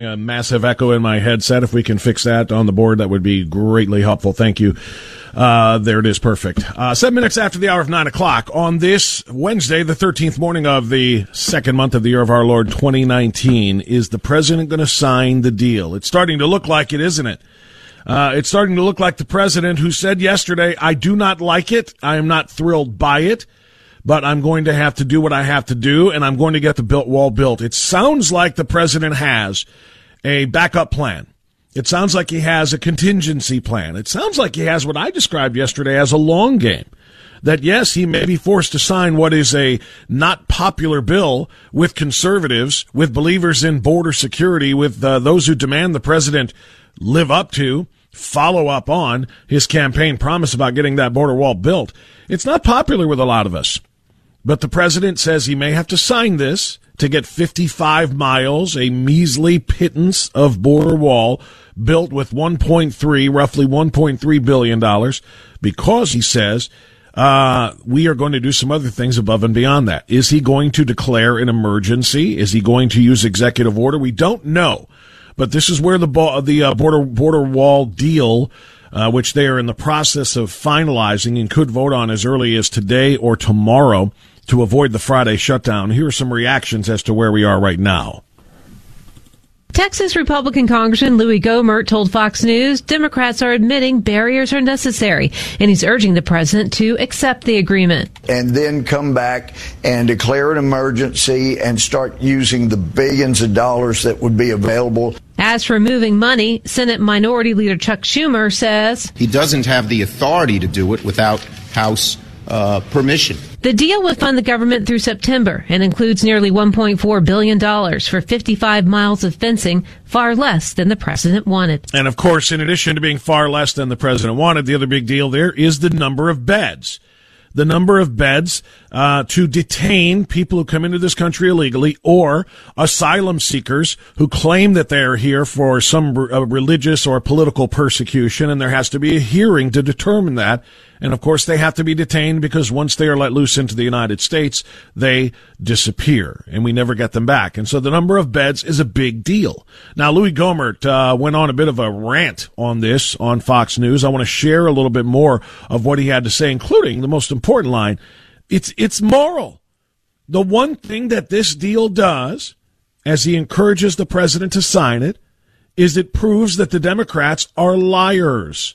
a massive echo in my headset. If we can fix that on the board, that would be greatly helpful. Thank you. Uh, there it is. Perfect. Uh, seven minutes after the hour of nine o'clock on this Wednesday, the 13th morning of the second month of the year of our Lord 2019. Is the president going to sign the deal? It's starting to look like it, isn't it? Uh, it's starting to look like the president who said yesterday, I do not like it. I am not thrilled by it but I'm going to have to do what I have to do, and I'm going to get the built wall built. It sounds like the president has a backup plan. It sounds like he has a contingency plan. It sounds like he has what I described yesterday as a long game. That yes, he may be forced to sign what is a not popular bill with conservatives, with believers in border security, with uh, those who demand the president live up to, follow up on his campaign promise about getting that border wall built. It's not popular with a lot of us. But the president says he may have to sign this to get 55 miles, a measly pittance of border wall built with 1.3, roughly 1.3 billion dollars, because he says uh, we are going to do some other things above and beyond that. Is he going to declare an emergency? Is he going to use executive order? We don't know, but this is where the the uh, border border wall deal. Uh, which they are in the process of finalizing and could vote on as early as today or tomorrow to avoid the Friday shutdown. Here are some reactions as to where we are right now. Texas Republican Congressman Louis Gohmert told Fox News Democrats are admitting barriers are necessary, and he's urging the president to accept the agreement. And then come back and declare an emergency and start using the billions of dollars that would be available. As for moving money, Senate Minority Leader Chuck Schumer says he doesn't have the authority to do it without House uh, permission. The deal would fund the government through September and includes nearly $1.4 billion for 55 miles of fencing, far less than the president wanted. And of course, in addition to being far less than the president wanted, the other big deal there is the number of beds the number of beds uh, to detain people who come into this country illegally or asylum seekers who claim that they are here for some uh, religious or political persecution, and there has to be a hearing to determine that. And of course, they have to be detained because once they are let loose into the United States, they disappear and we never get them back. And so the number of beds is a big deal. Now, Louis Gohmert uh, went on a bit of a rant on this on Fox News. I want to share a little bit more of what he had to say, including the most important line. It's, it's moral. The one thing that this deal does, as he encourages the president to sign it, is it proves that the Democrats are liars.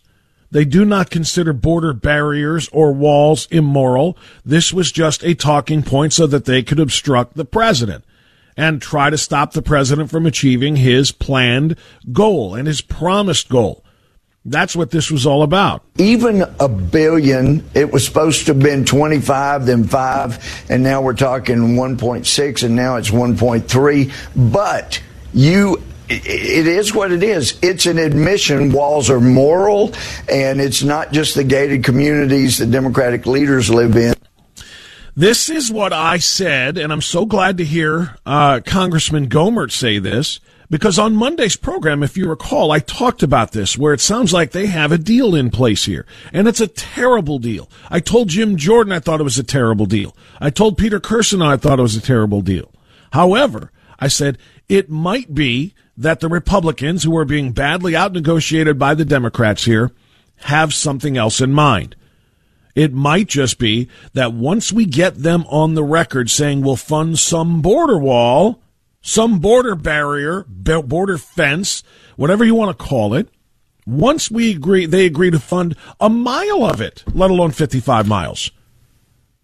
They do not consider border barriers or walls immoral. This was just a talking point so that they could obstruct the president and try to stop the president from achieving his planned goal and his promised goal. That's what this was all about. Even a billion, it was supposed to have been 25, then 5, and now we're talking 1.6, and now it's 1.3. But you it is what it is. It's an admission. Walls are moral, and it's not just the gated communities that Democratic leaders live in. This is what I said, and I'm so glad to hear uh, Congressman Gohmert say this because on Monday's program, if you recall, I talked about this where it sounds like they have a deal in place here, and it's a terrible deal. I told Jim Jordan I thought it was a terrible deal. I told Peter Kirsanow I thought it was a terrible deal. However, I said it might be that the Republicans, who are being badly outnegotiated by the Democrats here, have something else in mind. It might just be that once we get them on the record saying we'll fund some border wall, some border barrier, border fence, whatever you want to call it, once we agree, they agree to fund a mile of it, let alone 55 miles.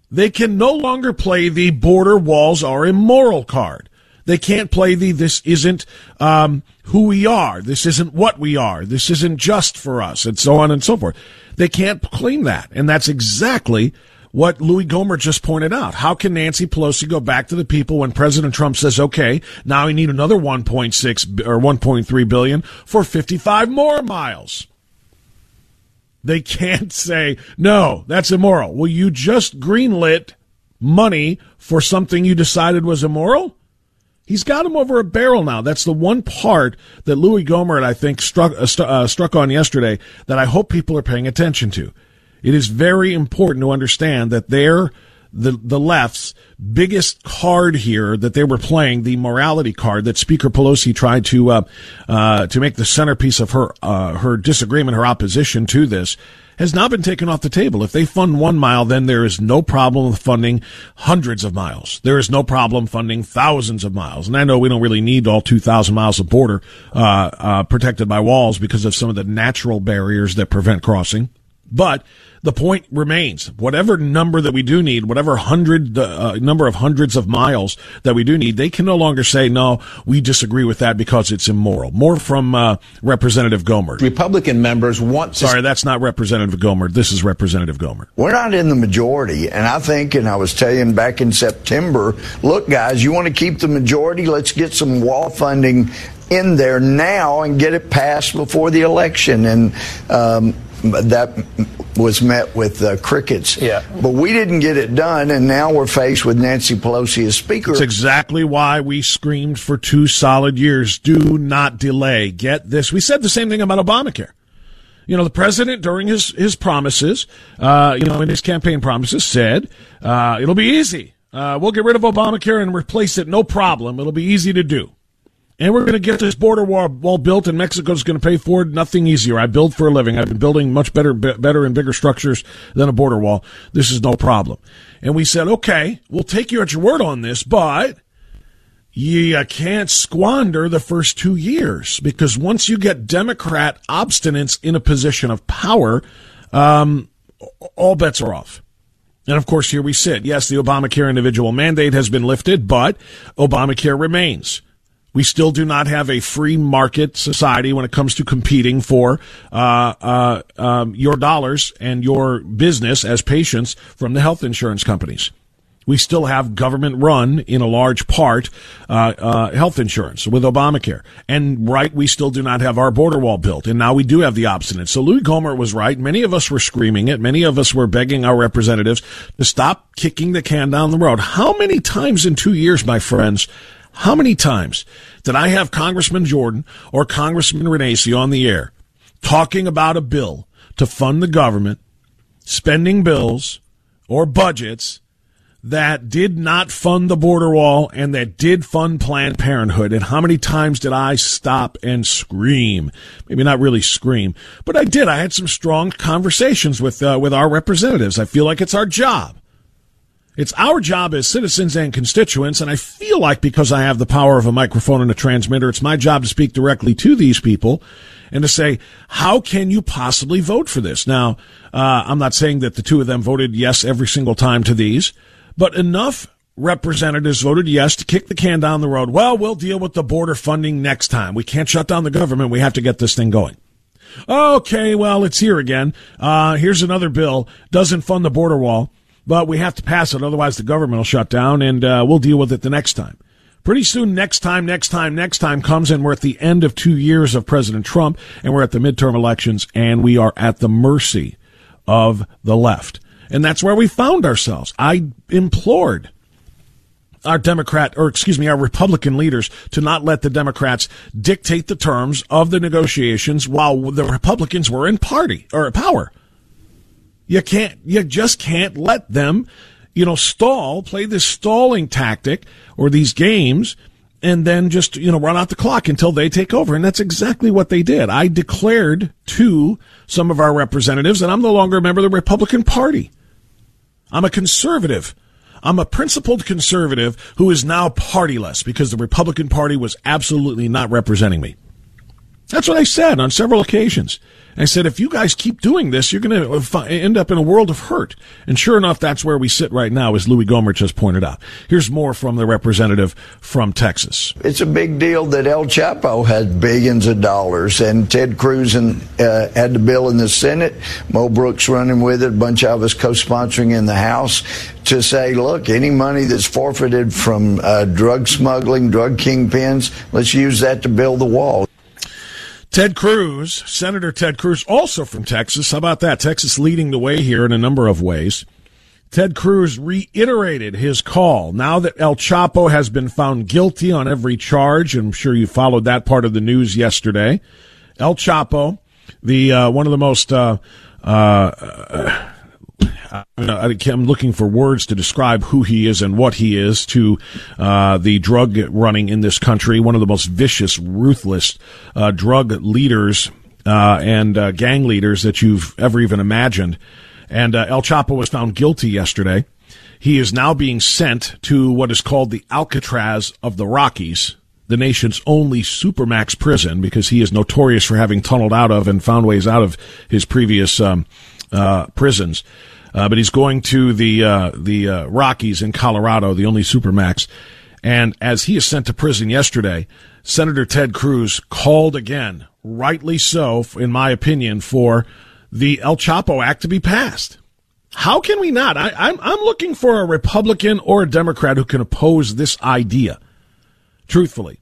They can no longer play the border walls are immoral card. They can't play the this isn't um, who we are. This isn't what we are. This isn't just for us, and so on and so forth. They can't claim that, and that's exactly what Louis Gohmert just pointed out. How can Nancy Pelosi go back to the people when President Trump says, "Okay, now we need another 1.6 or 1.3 billion for 55 more miles"? They can't say, "No, that's immoral." Well, you just greenlit money for something you decided was immoral? He's got him over a barrel now. That's the one part that Louis Gohmert, I think, struck uh, uh, struck on yesterday that I hope people are paying attention to. It is very important to understand that their the the left's biggest card here that they were playing, the morality card that Speaker Pelosi tried to uh, uh, to make the centerpiece of her uh, her disagreement, her opposition to this, has now been taken off the table. If they fund one mile, then there is no problem with funding hundreds of miles. There is no problem funding thousands of miles. And I know we don't really need all 2,000 miles of border uh, uh, protected by walls because of some of the natural barriers that prevent crossing. But the point remains. Whatever number that we do need whatever hundred uh, number of hundreds of miles that we do need they can no longer say no we disagree with that because it's immoral. More from uh, representative gohmert. Republican members want to sorry that's not representative gohmert. This is representative gohmert. We're not in the majority and i think and i was telling back in september look guys you want to keep the majority? Let's get some wall funding in there now and get it passed before the election. And um, that was met with uh, crickets. Yeah. But we didn't get it done, and now we're faced with Nancy Pelosi as Speaker. That's exactly why we screamed for two solid years. Do not delay. Get this. We said the same thing about Obamacare. You know, the president during his his promises, uh, you know, in his campaign promises, said uh, it'll be easy. Uh, we'll get rid of Obamacare and replace it, no problem. It'll be easy to do and we're going to get this border wall, built, and Mexico's going to pay for it. Nothing easier. I build for a living. I've been building much better, better and bigger structures than a border wall. This is no problem. And we said, okay, we'll take you at your word on this, but you can't squander the first two years because once you get Democrat obstinance in a position of power, um, all bets are off. And of course, here we sit. Yes, the Obamacare individual mandate has been lifted, but Obamacare remains. We still do not have a free market society when it comes to competing for uh, uh, um, your dollars and your business as patients from the health insurance companies. We still have government run, in a large part, uh, uh, health insurance with Obamacare. And right, we still do not have our border wall built. And now we do have the obstinate. So Louis Gohmert was right. Many of us were screaming it. Many of us were begging our representatives to stop kicking the can down the road. How many times in two years, my friends, how many times did I have Congressman Jordan or Congressman Renacci on the air talking about a bill to fund the government, spending bills or budgets that did not fund the border wall and that did fund Planned Parenthood. And how many times did I stop and scream? Maybe not really scream, but I did. I had some strong conversations with uh, with our representatives. I feel like it's our job it's our job as citizens and constituents, and I feel like because I have the power of a microphone and a transmitter, it's my job to speak directly to these people and to say, how can you possibly vote for this? Now, uh, I'm not saying that the two of them voted yes every single time to these, but enough representatives voted yes to kick the can down the road. Well, we'll deal with the border funding next time. We can't shut down the government. We have to get this thing going. Okay, well, it's here again. Uh, here's another bill. Doesn't fund the border wall but we have to pass it. Otherwise, the government will shut down, and uh, we'll deal with it the next time. Pretty soon, next time, next time, next time comes, and we're at the end of two years of President Trump, and we're at the midterm elections, and we are at the mercy of the left. And that's where we found ourselves. I implored our Democrat, or excuse me, our Republican leaders to not let the Democrats dictate the terms of the negotiations while the Republicans were in party or power. You can't, you just can't let them, you know, stall, play this stalling tactic or these games and then just, you know, run out the clock until they take over. And that's exactly what they did. I declared to some of our representatives that I'm no longer a member of the Republican Party. I'm a conservative. I'm a principled conservative who is now partyless because the Republican Party was absolutely not representing me. That's what I said on several occasions. I said, if you guys keep doing this, you're going to end up in a world of hurt. And sure enough, that's where we sit right now, as Louis Gohmert just pointed out. Here's more from the representative from Texas. It's a big deal that El Chapo had billions of dollars, and Ted Cruz and, uh, had the bill in the Senate. Mo Brooks running with it, a bunch of us co-sponsoring in the House to say, look, any money that's forfeited from uh, drug smuggling, drug kingpins, let's use that to build the wall. Ted Cruz, Senator Ted Cruz, also from Texas. How about that? Texas leading the way here in a number of ways. Ted Cruz reiterated his call now that El Chapo has been found guilty on every charge. I'm sure you followed that part of the news yesterday. El Chapo, the uh, one of the most uh, uh, I'm looking for words to describe who he is and what he is to uh, the drug running in this country. One of the most vicious, ruthless uh, drug leaders uh, and uh, gang leaders that you've ever even imagined. And uh, El Chapo was found guilty yesterday. He is now being sent to what is called the Alcatraz of the Rockies, the nation's only supermax prison, because he is notorious for having tunneled out of and found ways out of his previous um, uh, prisons. Uh, but he's going to the uh, the uh, Rockies in Colorado, the only supermax. And as he is sent to prison yesterday, Senator Ted Cruz called again, rightly so, in my opinion, for the El Chapo Act to be passed. How can we not? I, I'm, I'm looking for a Republican or a Democrat who can oppose this idea, truthfully.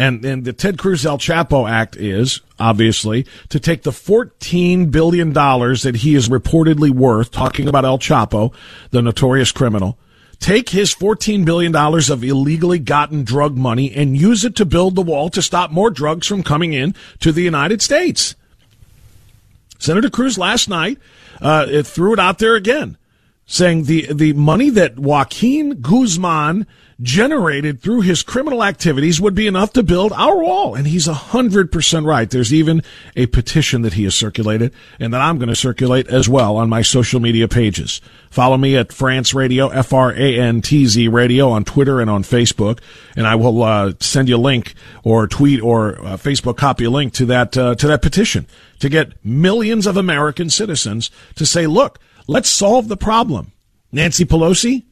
And, the Ted Cruz El Chapo Act is, obviously, to take the $14 billion that he is reportedly worth, talking about El Chapo, the notorious criminal, take his $14 billion of illegally gotten drug money and use it to build the wall to stop more drugs from coming in to the United States. Senator Cruz last night uh, threw it out there again, saying the the money that Joaquin Guzman generated through his criminal activities would be enough to build our wall. And he's a hundred percent right. There's even a petition that he has circulated and that I'm going to circulate as well on my social media pages. Follow me at Frantz Radio, F-R-A-N-T-Z Radio on Twitter and on Facebook. And I will, uh, send you a link or tweet or uh, Facebook copy a link to that, uh, to that petition to get millions of American citizens to say, look, let's solve the problem. Nancy Pelosi,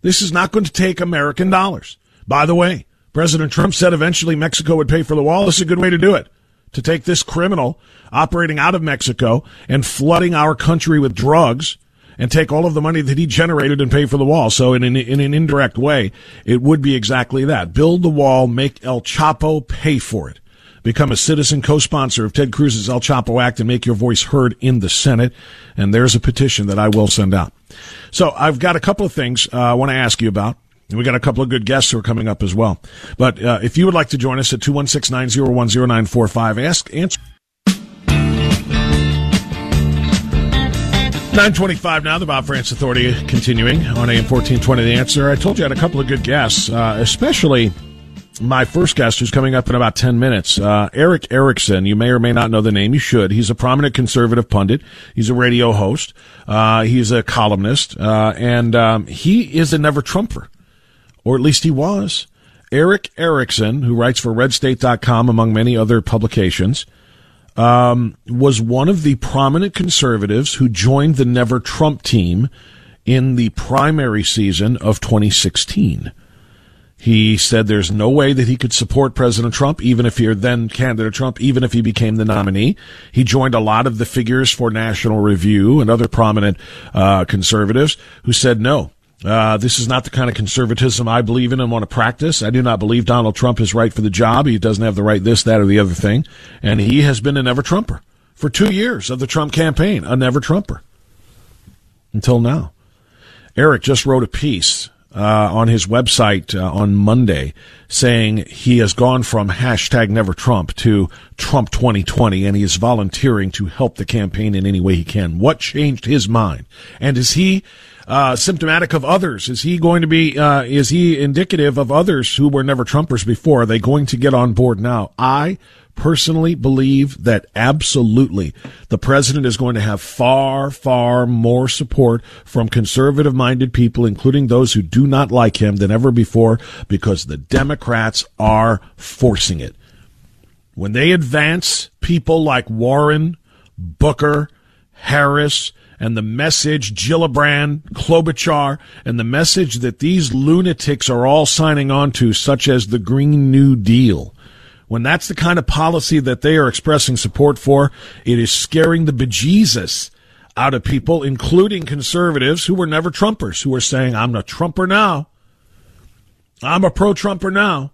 this is not going to take American dollars. By the way, President Trump said eventually Mexico would pay for the wall. This is a good way to do it. To take this criminal operating out of Mexico and flooding our country with drugs and take all of the money that he generated and pay for the wall. So in an, in an indirect way, it would be exactly that. Build the wall, make El Chapo pay for it. Become a citizen co-sponsor of Ted Cruz's El Chapo Act and make your voice heard in the Senate. And there's a petition that I will send out. So I've got a couple of things uh, I want to ask you about. We got a couple of good guests who are coming up as well. But uh, if you would like to join us at 216-901-0945, ask, answer. 925 now, the Bob Frantz Authority continuing on AM 1420 The Answer. I told you I had a couple of good guests, uh, especially my first guest who's coming up in about 10 minutes. Uh, Erick Erickson, you may or may not know the name. You should. He's a prominent conservative pundit. He's a radio host. Uh, he's a columnist. Uh, and, um, he is a never Trumper. Or at least he was. Erick Erickson, who writes for redstate.com among many other publications, um, was one of the prominent conservatives who joined the Never Trump team in the primary season of 2016. He said there's no way that he could support President Trump, even if he're then candidate Trump, even if he became the nominee. He joined a lot of the figures for National Review and other prominent uh, conservatives who said no. Uh, this is not the kind of conservatism I believe in and want to practice. I do not believe Donald Trump is right for the job. He doesn't have the right this, that, or the other thing. And he has been a never Trumper for two years of the Trump campaign, a never Trumper until now. Eric just wrote a piece uh, on his website uh, on Monday saying he has gone from hashtag never Trump to Trump 2020 and he is volunteering to help the campaign in any way he can. What changed his mind? And is he uh, symptomatic of others? Is he going to be, uh, is he indicative of others who were never Trumpers before? Are they going to get on board now? I personally believe that absolutely the president is going to have far, far more support from conservative minded people, including those who do not like him than ever before because the Democrats are forcing it. When they advance people like Warren, Booker, Harris, and the message Gillibrand, Klobuchar, and the message that these lunatics are all signing on to, such as the Green New Deal, when that's the kind of policy that they are expressing support for, it is scaring the bejesus out of people, including conservatives who were never Trumpers, who are saying, I'm a Trumper now. I'm a pro Trumper now,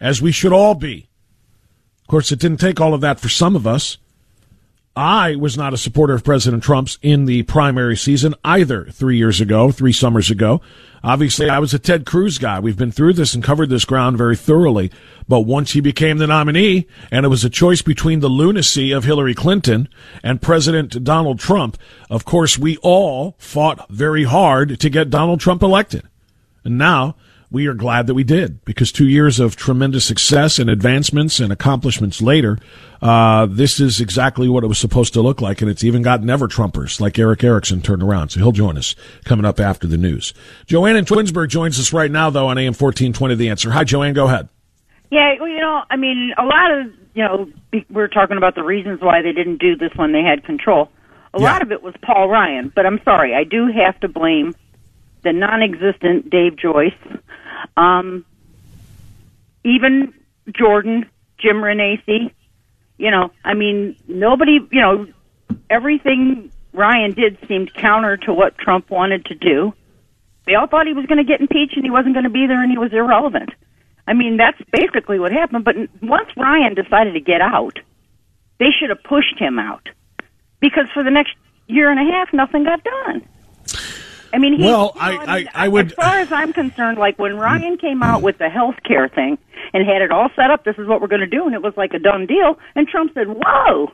as we should all be. Of course, it didn't take all of that for some of us. I was not a supporter of President Trump's in the primary season either three years ago, three summers ago. Obviously, I was a Ted Cruz guy. We've been through this and covered this ground very thoroughly. But once he became the nominee and it was a choice between the lunacy of Hillary Clinton and President Donald Trump, of course, we all fought very hard to get Donald Trump elected. And now we are glad that we did because two years of tremendous success and advancements and accomplishments later, uh, this is exactly what it was supposed to look like. And it's even got never Trumpers like Erick Erickson turned around. So he'll join us coming up after the news. Joanne in Twinsburg joins us right now, though, on AM 1420 The Answer. Hi, Joanne. Go ahead. Yeah, well, you know, I mean, a lot of, you know, we're talking about the reasons why they didn't do this when they had control. A yeah. lot of it was Paul Ryan, but I'm sorry, I do have to blame the non-existent Dave Joyce, um, even Jordan, Jim Renacci. You know, I mean, nobody. You know, everything Ryan did seemed counter to what Trump wanted to do. They all thought he was going to get impeached and he wasn't going to be there and he was irrelevant. I mean, that's basically what happened. But once Ryan decided to get out, they should have pushed him out because for the next year and a half, nothing got done. I mean, he, well, you know, I, I, mean, I, would. As far as I'm concerned, like when Ryan came out with the health care thing and had it all set up, this is what we're going to do, and it was like a done deal. And Trump said, "Whoa!"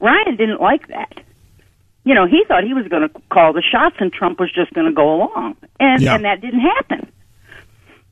Ryan didn't like that. You know, he thought he was going to call the shots, and Trump was just going to go along, and yeah. and that didn't happen.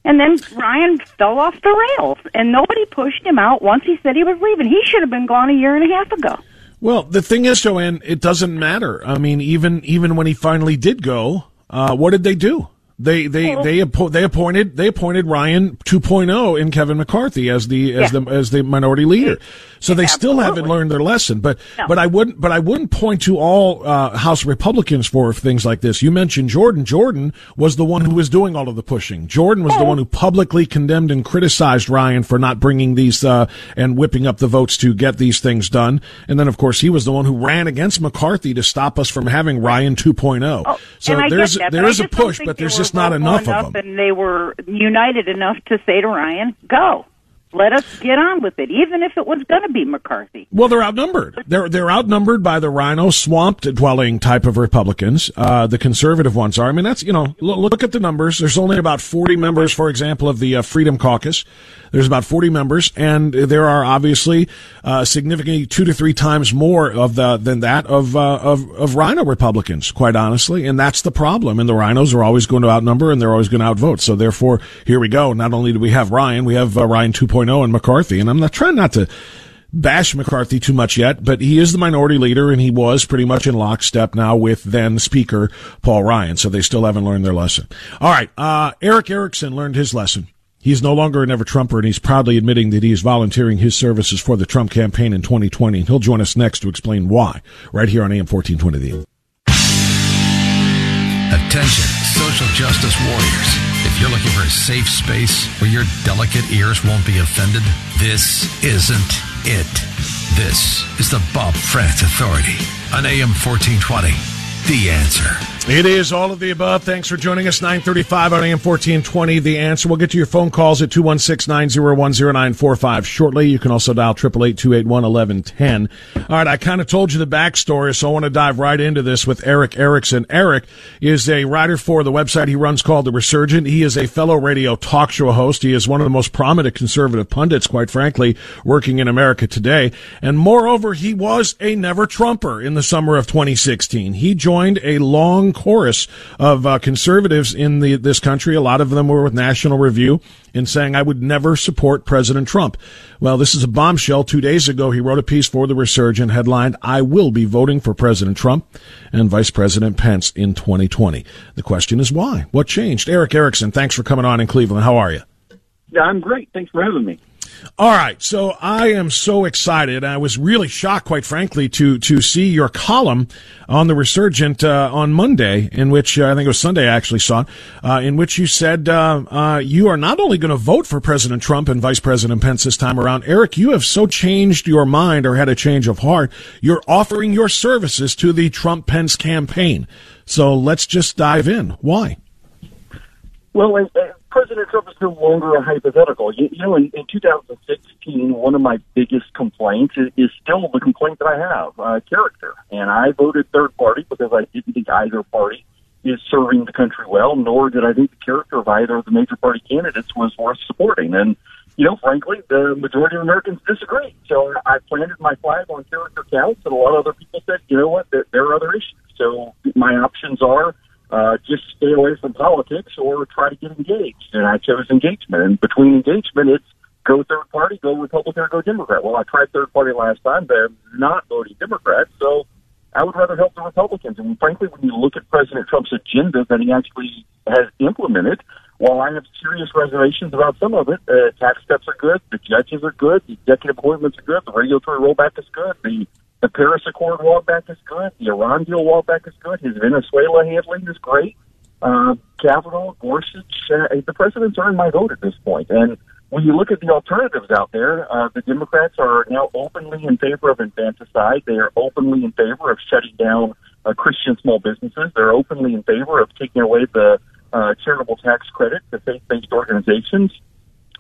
And then Ryan fell off the rails, and nobody pushed him out once he said he was leaving. He should have been gone a year and a half ago. Well, the thing is, Joanne, it doesn't matter. I mean, even even when he finally did go, uh, what did they do? They they they appo- they appointed they appointed Ryan 2.0 in Kevin McCarthy as the as yeah. the as the minority leader. So they still haven't learned their lesson. But no. but I wouldn't but I wouldn't point to all uh, House Republicans for things like this. You mentioned Jordan. Jordan was the one who was doing all of the pushing. Jordan was oh. the one who publicly condemned and criticized Ryan for not bringing these uh, and whipping up the votes to get these things done. And then of course he was the one who ran against McCarthy to stop us from having Ryan 2.0. Oh, so there's that, there is a push, but there's just not enough, enough of them. And they were united enough to say to Ryan, "Go." Let us get on with it, even if it was going to be McCarthy. Well, they're outnumbered. They're they're outnumbered by the RINO swamp dwelling type of Republicans. Uh, the conservative ones are. I mean, that's you know, look, look, at the numbers. There's only about 40 members, for example, of the uh, Freedom Caucus. There's about 40 members, and there are obviously uh, significantly two to three times more of the than that of uh, of of RINO Republicans. Quite honestly, and that's the problem. And the RINOs are always going to outnumber, and they're always going to outvote. So therefore, here we go. Not only do we have Ryan, we have uh, Ryan 2.0 2.0 and McCarthy. And I'm not trying not to bash McCarthy too much yet, but he is the minority leader and he was pretty much in lockstep now with then Speaker Paul Ryan. So they still haven't learned their lesson. All right. Uh, Erick Erickson learned his lesson. He's no longer a never Trumper and he's proudly admitting that he is volunteering his services for the Trump campaign in 2020. He'll join us next to explain why right here on AM 1420 The Attention, social justice warriors. You're looking for a safe space where your delicate ears won't be offended, this isn't it. This is the Bob Frantz Authority on AM 1420. The answer. It is all of the above. Thanks for joining us. 935 on AM 1420. The answer. We'll get to your phone calls at 216-901-0945 shortly. You can also dial 888-281-1110. All right. I kind of told you the backstory, so I want to dive right into this with Erick Erickson. Eric is a writer for the website he runs called The Resurgent. He is a fellow radio talk show host. He is one of the most prominent conservative pundits, quite frankly, working in America today. And moreover, he was a never Trumper in the summer of 2016. He joined joined a long chorus of uh, conservatives in the, this country. A lot of them were with National Review in saying, I would never support President Trump. Well, this is a bombshell. Two days ago, he wrote a piece for The Resurgent headlined, I will be voting for President Trump and Vice President Pence in 2020. The question is why? What changed? Erick Erickson, thanks for coming on in Cleveland. How are you? I'm great. Thanks for having me. All right, so I am so excited. I was really shocked, quite frankly, to to see your column on the Resurgent uh, on Monday, in which uh, I think it was Sunday. I actually saw, uh, in which you said uh, uh, you are not only going to vote for President Trump and Vice President Pence this time around. Eric, you have so changed your mind or had a change of heart. You're offering your services to the Trump Pence campaign. So let's just dive in. Why? Well, President Trump is no longer a hypothetical. You, you know, in, in 2016, one of my biggest complaints is, is still the complaint that I have, uh, character. And I voted third party because I didn't think either party is serving the country well, nor did I think the character of either of the major party candidates was worth supporting. And, you know, frankly, the majority of Americans disagree. So I planted my flag on character counts, and a lot of other people said, you know what, there, there are other issues. So my options are uh, just stay away from politics or try to get engaged. And I chose engagement. And between engagement, it's go third party, go Republican, or go Democrat. Well, I tried third party last time. They're not voting Democrat. So I would rather help the Republicans. And frankly, when you look at President Trump's agenda that he actually has implemented, while I have serious reservations about some of it, uh, tax steps are good, the judges are good, the executive appointments are good, the regulatory rollback is good, the the Paris Accord rollback is good, the Iran deal rollback is good, his Venezuela handling is great. Uh, Kavanaugh, Gorsuch, uh, the president's earned my vote at this point. And when you look at the alternatives out there, uh, the Democrats are now openly in favor of infanticide. They are openly in favor of shutting down uh, Christian small businesses. They're openly in favor of taking away the uh, charitable tax credit to faith-based organizations.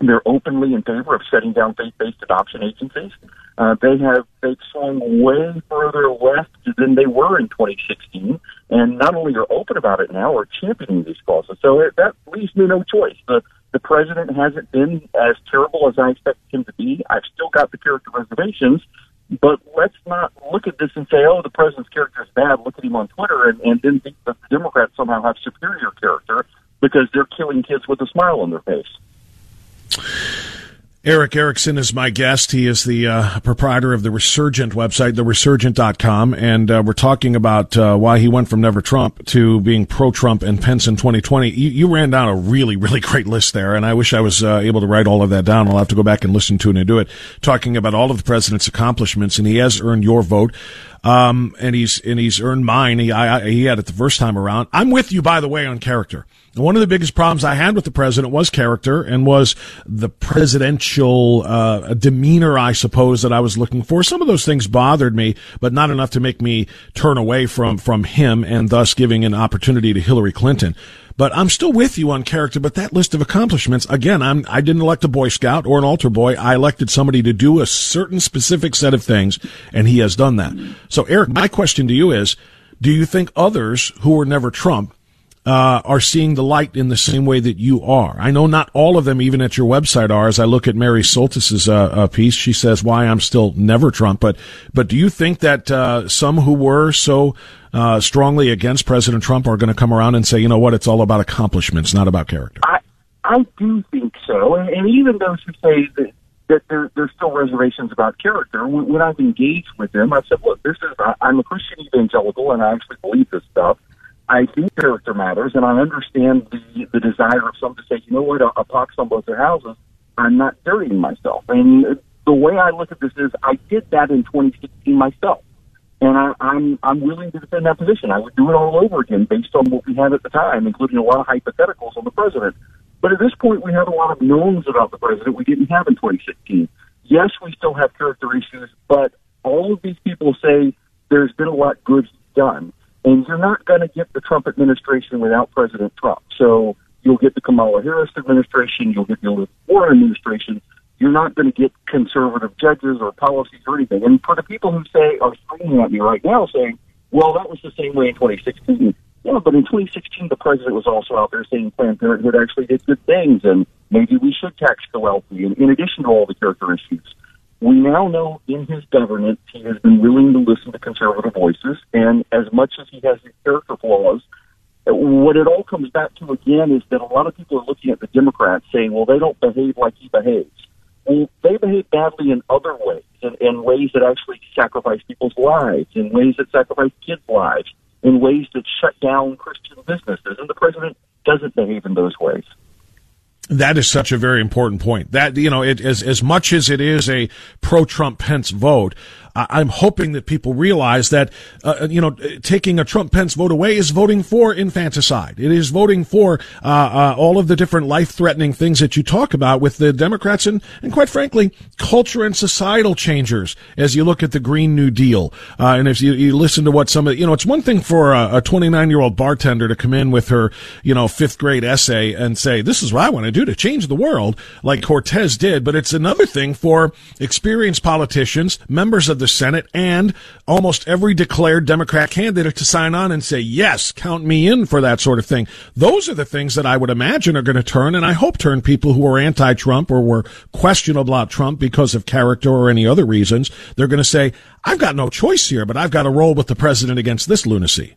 They're openly in favor of shutting down faith-based adoption agencies. Uh, they have they've swung way further left than they were in 2016, and not only are open about it now, are championing these causes. So it, that leaves me no choice. The the president hasn't been as terrible as I expected him to be. I've still got the character reservations, but let's not look at this and say, oh, the president's character is bad. Look at him on Twitter and, and then think that the Democrats somehow have superior character because they're killing kids with a smile on their face. Erick Erickson is my guest. He is the uh, proprietor of the Resurgent website, theresurgent.com, and uh, we're talking about uh, why he went from Never Trump to being pro Trump and Pence in 2020. You, you, ran down a really, really great list there, and I wish I was uh, able to write all of that down. I'll have to go back and listen to it and do it, talking about all of the president's accomplishments, and he has earned your vote. Um, and he's and he's earned mine. He I, I, he had it the first time around. I'm with you, by the way, on character. One of the biggest problems I had with the president was character and was the presidential uh, demeanor, I suppose, that I was looking for. Some of those things bothered me, but not enough to make me turn away from from him and thus giving an opportunity to Hillary Clinton. But I'm still with you on character. But that list of accomplishments, again, I'm, I didn't elect a Boy Scout or an altar boy. I elected somebody to do a certain specific set of things, and he has done that. So, Eric, my question to you is, do you think others who were never Trump uh, are seeing the light in the same way that you are. I know not all of them, even at your website, are. As I look at Mary Soltis's uh, uh, piece, she says why I'm still never Trump. But but do you think that uh, some who were so uh, strongly against President Trump are going to come around and say, you know what, it's all about accomplishments, not about character? I I do think so, and, and even those who say that. That there, there's still reservations about character. When, when I've engaged with them, I've said, "Look, this is I'm a Christian evangelical, and I actually believe this stuff." I think character matters, and I understand the the desire of some to say, you know what, a, a pox on both their houses. I'm not dirtying myself, and the way I look at this is, I did that in 2016 myself, and I, I'm I'm willing to defend that position. I would do it all over again based on what we had at the time, including a lot of hypotheticals on the president. But at this point, we have a lot of knowns about the president we didn't have in 2016. Yes, we still have character issues, but all of these people say there's been a lot good done. And you're not going to get the Trump administration without President Trump. So you'll get the Kamala Harris administration, you'll get the Warren administration. You're not going to get conservative judges or policies or anything. And for the people who say are screaming at me right now, saying, "Well, that was the same way in 2016." Yeah, but in 2016, the president was also out there saying Planned Parenthood actually did good things, and maybe we should tax the wealthy. And in addition to all the character issues, we now know in his governance he has been willing to listen to conservative voices, and as much as he has these character flaws, what it all comes back to again is that a lot of people are looking at the Democrats saying, well, they don't behave like he behaves. Well, they behave badly in other ways, in, in ways that actually sacrifice people's lives, in ways that sacrifice kids' lives, in ways that shut down Christian businesses, and the president doesn't behave in those ways. That is such a very important point. That you know, it, as as much as it is a pro-Trump Pence vote, I- am hoping that people realize that, uh, you know, taking a Trump Pence vote away is voting for infanticide. It is voting for uh, uh, all of the different life threatening things that you talk about with the Democrats and, and quite frankly, culture and societal changers as you look at the Green New Deal. Uh, and if you, you, listen to what some of, you know, it's one thing for a 29 year old bartender to come in with her, you know, fifth grade essay and say, this is what I want to do to change the world, like Cortez did. But it's another thing for experienced politicians, members of the Senate, and almost every declared Democrat candidate to sign on and say, yes, count me in for that sort of thing. Those are the things that I would imagine are going to turn, and I hope turn people who are anti-Trump or were questionable about Trump because of character or any other reasons. They're going to say, I've got no choice here, but I've got to roll with the president against this lunacy.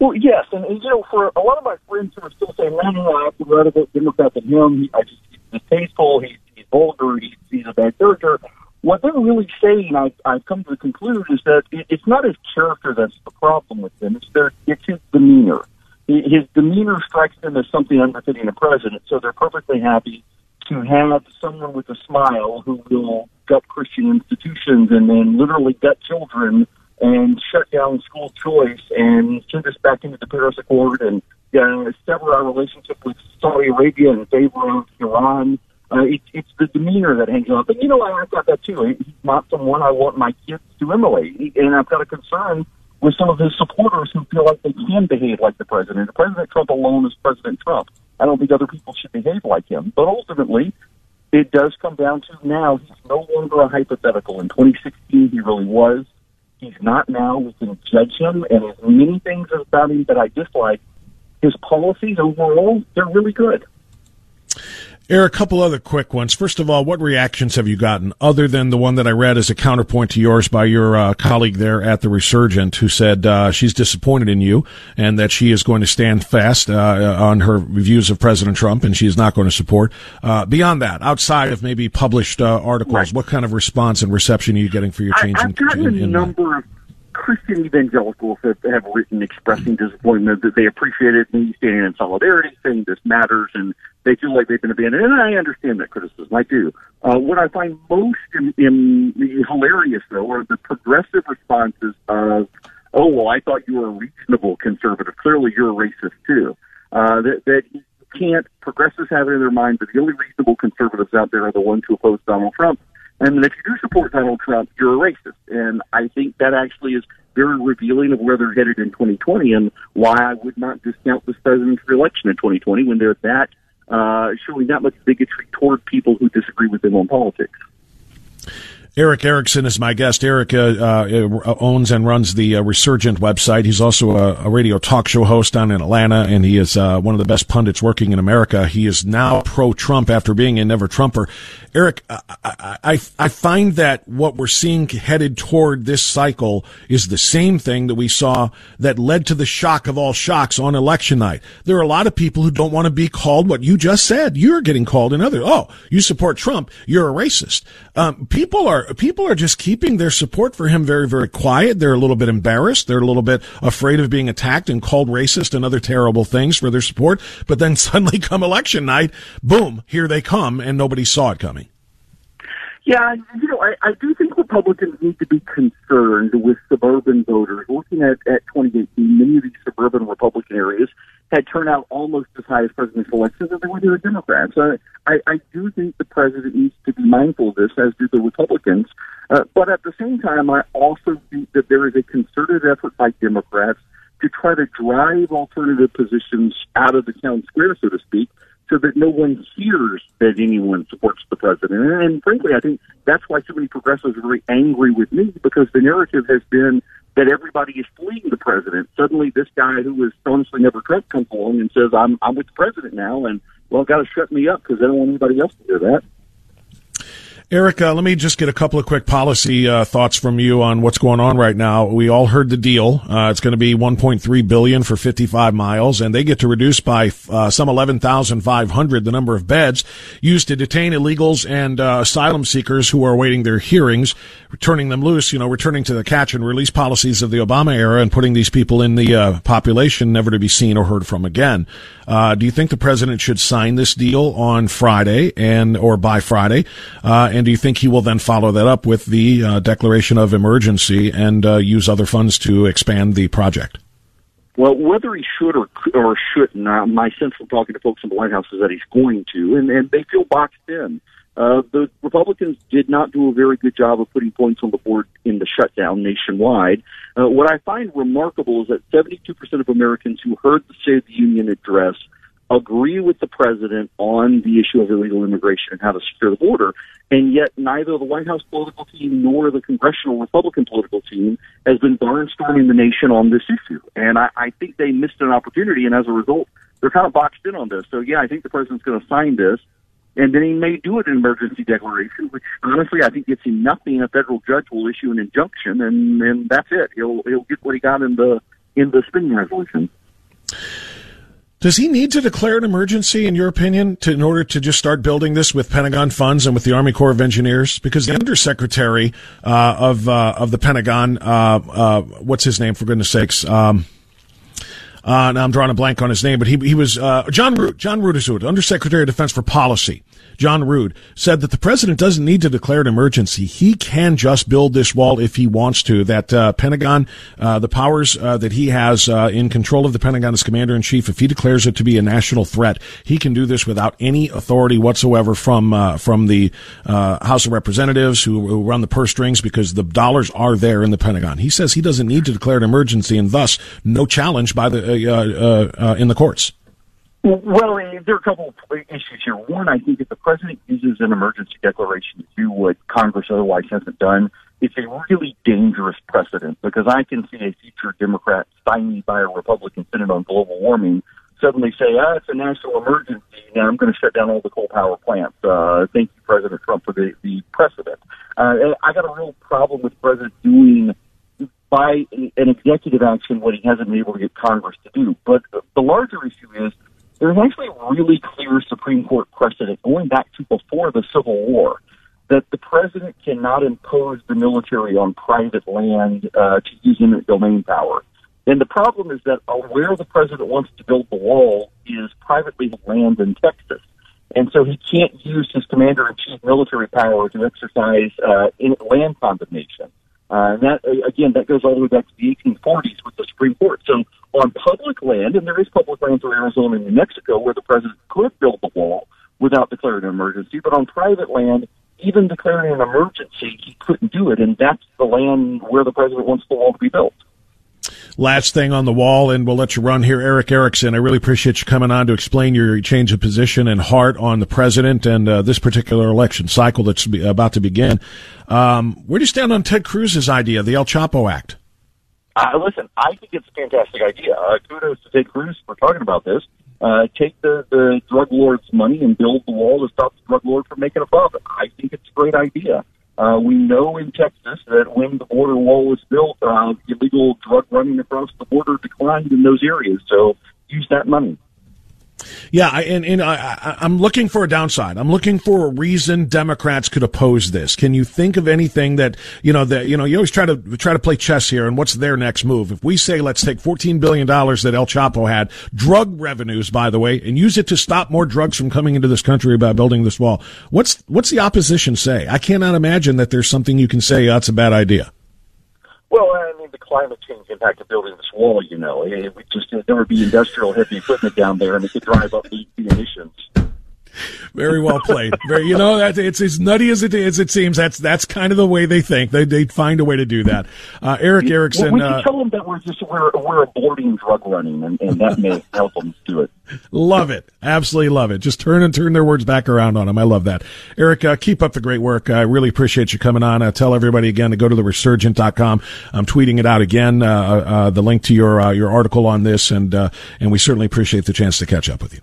Well, yes, and, and you know, for a lot of my friends who are still saying, "No, no, I have to rather vote Democrat than him," I just he's distasteful, he's, he's vulgar, he's, he's a bad character. What they're really saying, I, I've come to the conclusion, is that it, it's not his character that's the problem with him; it's their it's his demeanor. His demeanor strikes them as something unbefitting a president, so they're perfectly happy to have someone with a smile who will gut Christian institutions and then literally gut children and shut down school choice and send us back into the Paris Accord and uh, sever our relationship with Saudi Arabia in favor of Iran. Uh, it, it's the demeanor that hangs on. But you know, I've got that too. He's not someone I want my kids to emulate, and I've got a concern with some of his supporters who feel like they can behave like the president. President Trump alone is President Trump. I don't think other people should behave like him. But ultimately, it does come down to now he's no longer a hypothetical. In 2016, he really was. He's not now. We can judge him, and as many things about him that I dislike, his policies overall, they're really good. Eric, a couple other quick ones. First of all, what reactions have you gotten other than the one that I read as a counterpoint to yours by your uh, colleague there at the Resurgent who said uh, she's disappointed in you and that she is going to stand fast uh, on her views of President Trump and she is not going to support. Uh, beyond that, outside of maybe published uh, articles, right. what kind of response and reception are you getting for your change? I, I've gotten in, in, a number of Christian evangelicals that have written expressing disappointment that they appreciated me standing in solidarity, saying this matters, and they feel like they've been abandoned. And I understand that criticism. I do. Uh, what I find most in, in hilarious, though, are the progressive responses of, "Oh, well, I thought you were a reasonable conservative. Clearly, you're a racist too." Uh, that that you can't progressives have it in their mind that the only reasonable conservatives out there are the ones who oppose Donald Trump. And if you do support Donald Trump, you're a racist. And I think that actually is very revealing of where they're headed in 2020 and why I would not discount this president's election in 2020 when they're that uh, showing that much bigotry toward people who disagree with them on politics. Erick Erickson is my guest. Eric uh, uh, owns and runs the uh, Resurgent website. He's also a, a, radio talk show host down in Atlanta, and he is uh, one of the best pundits working in America. He is now pro-Trump after being a never Trumper. Eric, I, I, I find that what we're seeing headed toward this cycle is the same thing that we saw that led to the shock of all shocks on election night. There are a lot of people who don't want to be called what you just said. You're getting called another. Oh, you support Trump. You're a racist. Um, people are people are just keeping their support for him very, very quiet. They're a little bit embarrassed. They're a little bit afraid of being attacked and called racist and other terrible things for their support. But then suddenly come election night, boom, here they come and nobody saw it coming. Yeah, you know, I, I do think Republicans need to be concerned with suburban voters. Looking at, at 2018, many of these suburban Republican areas had turned out almost as high as presidential elections as they were to the Democrats. Uh, I, I do think the president needs to be mindful of this, as do the Republicans. Uh, but at the same time, I also think that there is a concerted effort by Democrats to try to drive alternative positions out of the town square, so to speak, so that no one hears that anyone supports the president. And frankly, I think that's why so many progressives are very angry with me because the narrative has been that everybody is fleeing the president. Suddenly, this guy who was honestly never Trump comes along and says, "I'm I'm with the president now," and well, got to shut me up because I don't want anybody else to hear that. Erica, let me just get a couple of quick policy uh, thoughts from you on what's going on right now. We all heard the deal. Uh, it's going to be 1.3 billion for 55 miles, and they get to reduce by uh, some 11,500 the number of beds used to detain illegals and uh, asylum seekers who are awaiting their hearings, turning them loose. You know, returning to the catch and release policies of the Obama era and putting these people in the uh, population never to be seen or heard from again. Uh, do you think the president should sign this deal on Friday and or by Friday? And do you think he will then follow that up with the uh, declaration of emergency and uh, use other funds to expand the project? Well, whether he should or or shouldn't, uh, my sense from talking to folks in the White House is that he's going to, and, and they feel boxed in. Uh, the Republicans did not do a very good job of putting points on the board in the shutdown nationwide. Uh, what I find remarkable is that 72% of Americans who heard the State of the Union address agree with the president on the issue of illegal immigration and how to secure the border. And yet neither the White House political team nor the congressional Republican political team has been barnstorming the nation on this issue. And I, I think they missed an opportunity. And as a result, they're kind of boxed in on this. So yeah, I think the president's going to sign this. And then he may do it an emergency declaration, which honestly I think gets him nothing. A federal judge will issue an injunction, and and that's it. He'll he'll get what he got in the in the spending resolution. Does he need to declare an emergency, in your opinion, to, in order to just start building this with Pentagon funds and with the Army Corps of Engineers? Because the Undersecretary uh, of uh, of the Pentagon, uh, uh what's his name, for goodness sakes? Um, uh, now I'm drawing a blank on his name, but he he was uh, John Rood. John is Undersecretary of Defense for Policy. John Rood, said that the president doesn't need to declare an emergency. He can just build this wall if he wants to. That uh, Pentagon, uh, the powers uh, that he has uh, in control of the Pentagon as commander in chief, if he declares it to be a national threat, he can do this without any authority whatsoever from uh, from the uh, House of Representatives who, who run the purse strings because the dollars are there in the Pentagon. He says he doesn't need to declare an emergency and thus no challenge by the in the courts. Well, there are a couple of issues here. One, I think if the president uses an emergency declaration to do what Congress otherwise hasn't done, it's a really dangerous precedent because I can see a future Democrat stymied by a Republican Senate on global warming suddenly say, ah, it's a national emergency. Now I'm going to shut down all the coal power plants. Uh, thank you, President Trump, for the, the precedent. Uh, I got a real problem with President doing by an executive action what he hasn't been able to get Congress to do. But the larger issue is there's actually really clear Supreme Court precedent going back to before the Civil War that the president cannot impose the military on private land uh, to use eminent domain power. And the problem is that uh, where the president wants to build the wall is privately land in Texas. And so he can't use his commander in chief military power to exercise uh, land condemnation. Uh, and that, again, that goes all the way back to the 1840s with the Supreme Court. So on public land, and there is public land through Arizona and New Mexico where the president could build the wall without declaring an emergency, but on private land, even declaring an emergency, he couldn't do it, and that's the land where the president wants the wall to be built. Last thing on the wall, and we'll let you run here, Erick Erickson. I really appreciate you coming on to explain your change of position and heart on the president and uh, this particular election cycle that's about to begin. Um, where do you stand on Ted Cruz's idea, the El Chapo Act? Uh, listen, I think it's a fantastic idea. Uh, kudos to Ted Cruz for talking about this. Uh, take the, the drug lord's money and build the wall to stop the drug lord from making a profit. I think it's a great idea. Uh, we know in Texas that when the border wall was built, uh, illegal drug running across the border declined in those areas. So use that money. Yeah, I, and, and I, am looking for a downside. I'm looking for a reason Democrats could oppose this. Can you think of anything that you know that you know you always try to try to play chess here? And what's their next move? If we say let's take 14 billion dollars that El Chapo had, drug revenues, by the way, and use it to stop more drugs from coming into this country by building this wall, what's what's the opposition say? I cannot imagine that there's something you can say oh, that's a bad idea. Well, I mean, the climate change impact of building this wall, you know, it would just there would be industrial heavy equipment down there, and it could drive up the, the emissions. Very well played. Very, you know, that it's as nutty as it as it seems. That's that's kind of the way they think. They they find a way to do that. Uh, Erick Erickson. Well, we can uh, tell them that we're just we're we're aborting drug running, and, and that may help them do it. Love it, absolutely love it. Just turn and turn their words back around on them. I love that, Erick, Uh, keep up the great work. I really appreciate you coming on. Uh, tell everybody again to go to the resurgent.com. I'm tweeting it out again. Uh, uh, the link to your your article on this, and and we certainly appreciate the chance to catch up with you.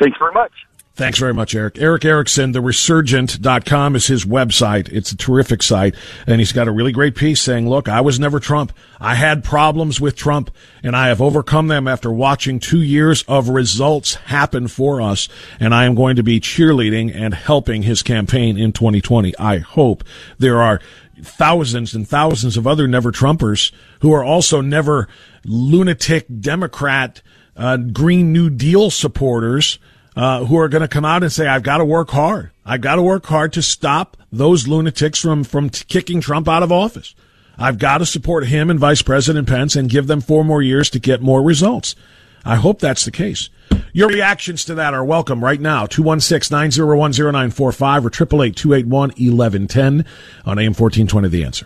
Thanks very much. Thanks very much, Eric. Erick Erickson, the resurgent.com is his website. It's a terrific site. And he's got a really great piece saying, look, I was never Trump. I had problems with Trump and I have overcome them after watching two years of results happen for us. And I am going to be cheerleading and helping his campaign in 2020. I hope there are thousands and thousands of other never Trumpers who are also never lunatic Democrat, uh, Green New Deal supporters uh, who are going to come out and say, I've got to work hard. I've got to work hard to stop those lunatics from, from t- kicking Trump out of office. I've got to support him and Vice President Pence and give them four more years to get more results. I hope that's the case. Your reactions to that are welcome right now. 216-901-0945 or 888-281-1110 on AM 1420 The Answer.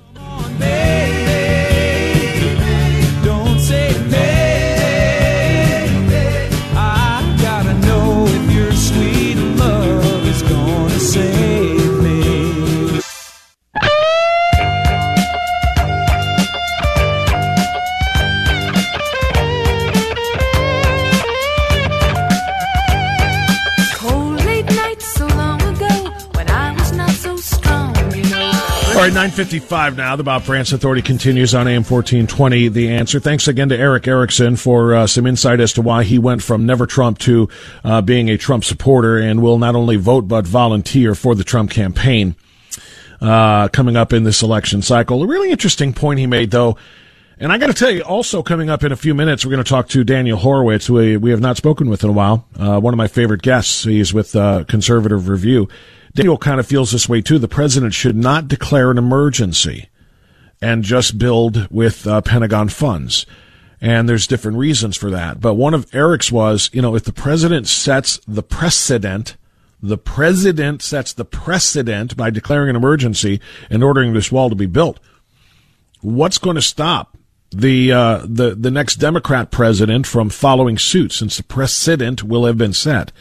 955 now. The Bob Frantz Authority continues on AM 1420. The answer. Thanks again to Erick Erickson for uh, some insight as to why he went from never Trump to uh, being a Trump supporter and will not only vote but volunteer for the Trump campaign uh, coming up in this election cycle. A really interesting point he made, though. And I got to tell you, also coming up in a few minutes, we're going to talk to Daniel Horowitz, who we, we have not spoken with in a while. Uh, one of my favorite guests. He's with uh, Conservative Review. Daniel kind of feels this way too. The president should not declare an emergency and just build with uh, Pentagon funds. And there's different reasons for that. But one of Erick's was, you know, if the president sets the precedent, the president sets the precedent by declaring an emergency and ordering this wall to be built. What's going to stop the uh, the the next Democrat president from following suit, since the precedent will have been set,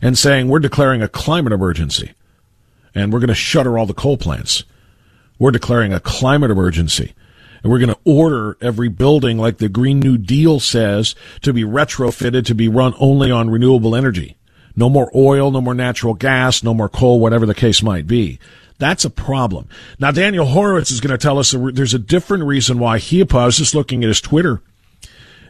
and saying we're declaring a climate emergency, and we're going to shutter all the coal plants. We're declaring a climate emergency. And we're going to order every building, like the Green New Deal says, to be retrofitted to be run only on renewable energy. No more oil, no more natural gas, no more coal, whatever the case might be. That's a problem. Now, Daniel Horowitz is going to tell us there's a different reason why he opposed, just looking at his Twitter,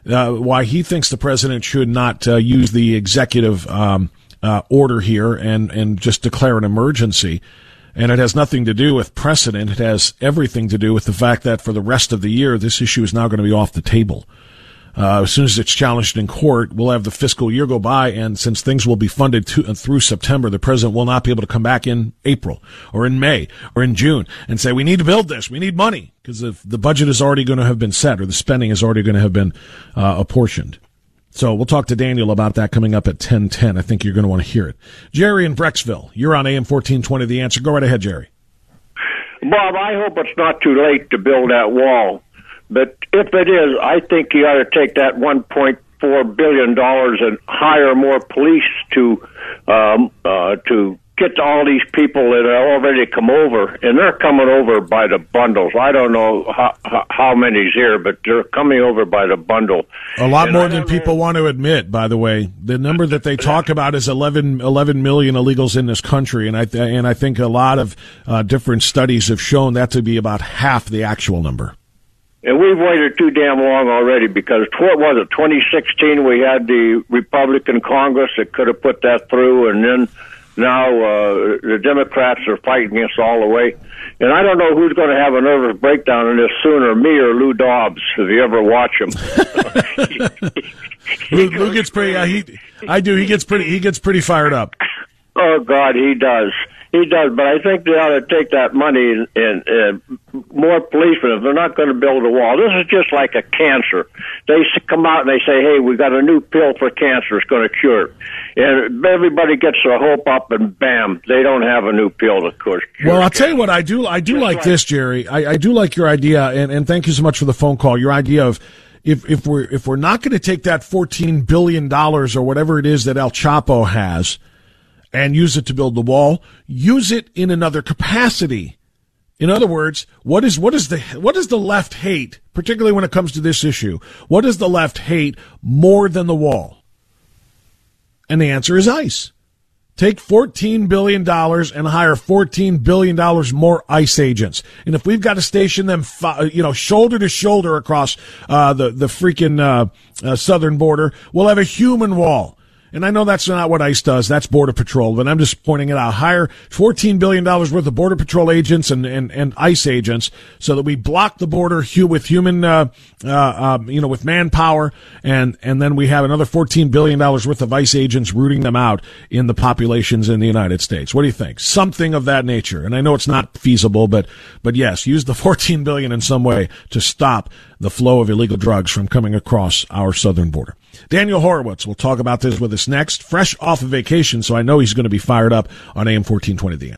uh, why he thinks the president should not uh, use the executive um, uh, order here and, and just declare an emergency. And it has nothing to do with precedent. It has everything to do with the fact that for the rest of the year, this issue is now going to be off the table. Uh, as soon as it's challenged in court, we'll have the fiscal year go by, and since things will be funded to, uh, through September, the president will not be able to come back in April or in May or in June and say, we need to build this, we need money, because the, the budget is already going to have been set or the spending is already going to have been uh, apportioned. So we'll talk to Daniel about that coming up at 1010. I think you're going to want to hear it. Jerry in Brecksville, you're on AM 1420, The Answer. Go right ahead, Jerry. Bob, I hope it's not too late to build that wall. But if it is, I think you ought to take that $1.4 billion and hire more police to um, uh, to get to all these people that are already come over, and they're coming over by the bundles. I don't know how, how, many's here, but they're coming over by the bundle. A lot And more I than people want to admit, by the way. The number that they talk about is 11, 11 million illegals in this country, and I th- and I think a lot of uh, different studies have shown that to be about half the actual number. And we've waited too damn long already because what was it? 2016 we had the Republican Congress that could have put that through, and then now uh, the Democrats are fighting us all the way. And I don't know who's going to have a nervous breakdown in this sooner, me or Lou Dobbs, if you ever watch him. Lou, Lou gets pretty. Uh, he, I do. He gets pretty. He gets pretty fired up. Oh God, he does. He does, but I think they ought to take that money and, and, more policemen. If they're not going to build a wall, this is just like a cancer. They come out and they say, "Hey, we got a new pill for cancer. It's going to cure it," and everybody gets their hope up, and bam, they don't have a new pill to cure. Well, I'll tell you what I do. I do like this, Jerry. I, I do like your idea, and, and thank you so much for the phone call. Your idea of if if we're if we're not going to take that fourteen billion dollars or whatever it is that El Chapo has and use it to build the wall, use it in another capacity. In other words, what is what is the what does the left hate, particularly when it comes to this issue? What does the left hate more than the wall? And the answer is ICE. Take $14 billion and hire $14 billion more ICE agents. And if we've got to station them, you know, shoulder to shoulder across uh, the, the freaking uh, uh, southern border, we'll have a human wall. And I know that's not what ICE does. That's Border Patrol, but I'm just pointing it out. Hire $14 billion worth of Border Patrol agents and, and, and ICE agents so that we block the border with human, uh, uh, um, you know, with manpower. And, and then we have another $14 billion worth of ICE agents rooting them out in the populations in the United States. What do you think? Something of that nature. And I know it's not feasible, but, but yes, use the 14 billion in some way to stop the flow of illegal drugs from coming across our southern border. Daniel Horowitz will talk about this with us next, fresh off of vacation, so I know he's going to be fired up on AM 1420 The Answer.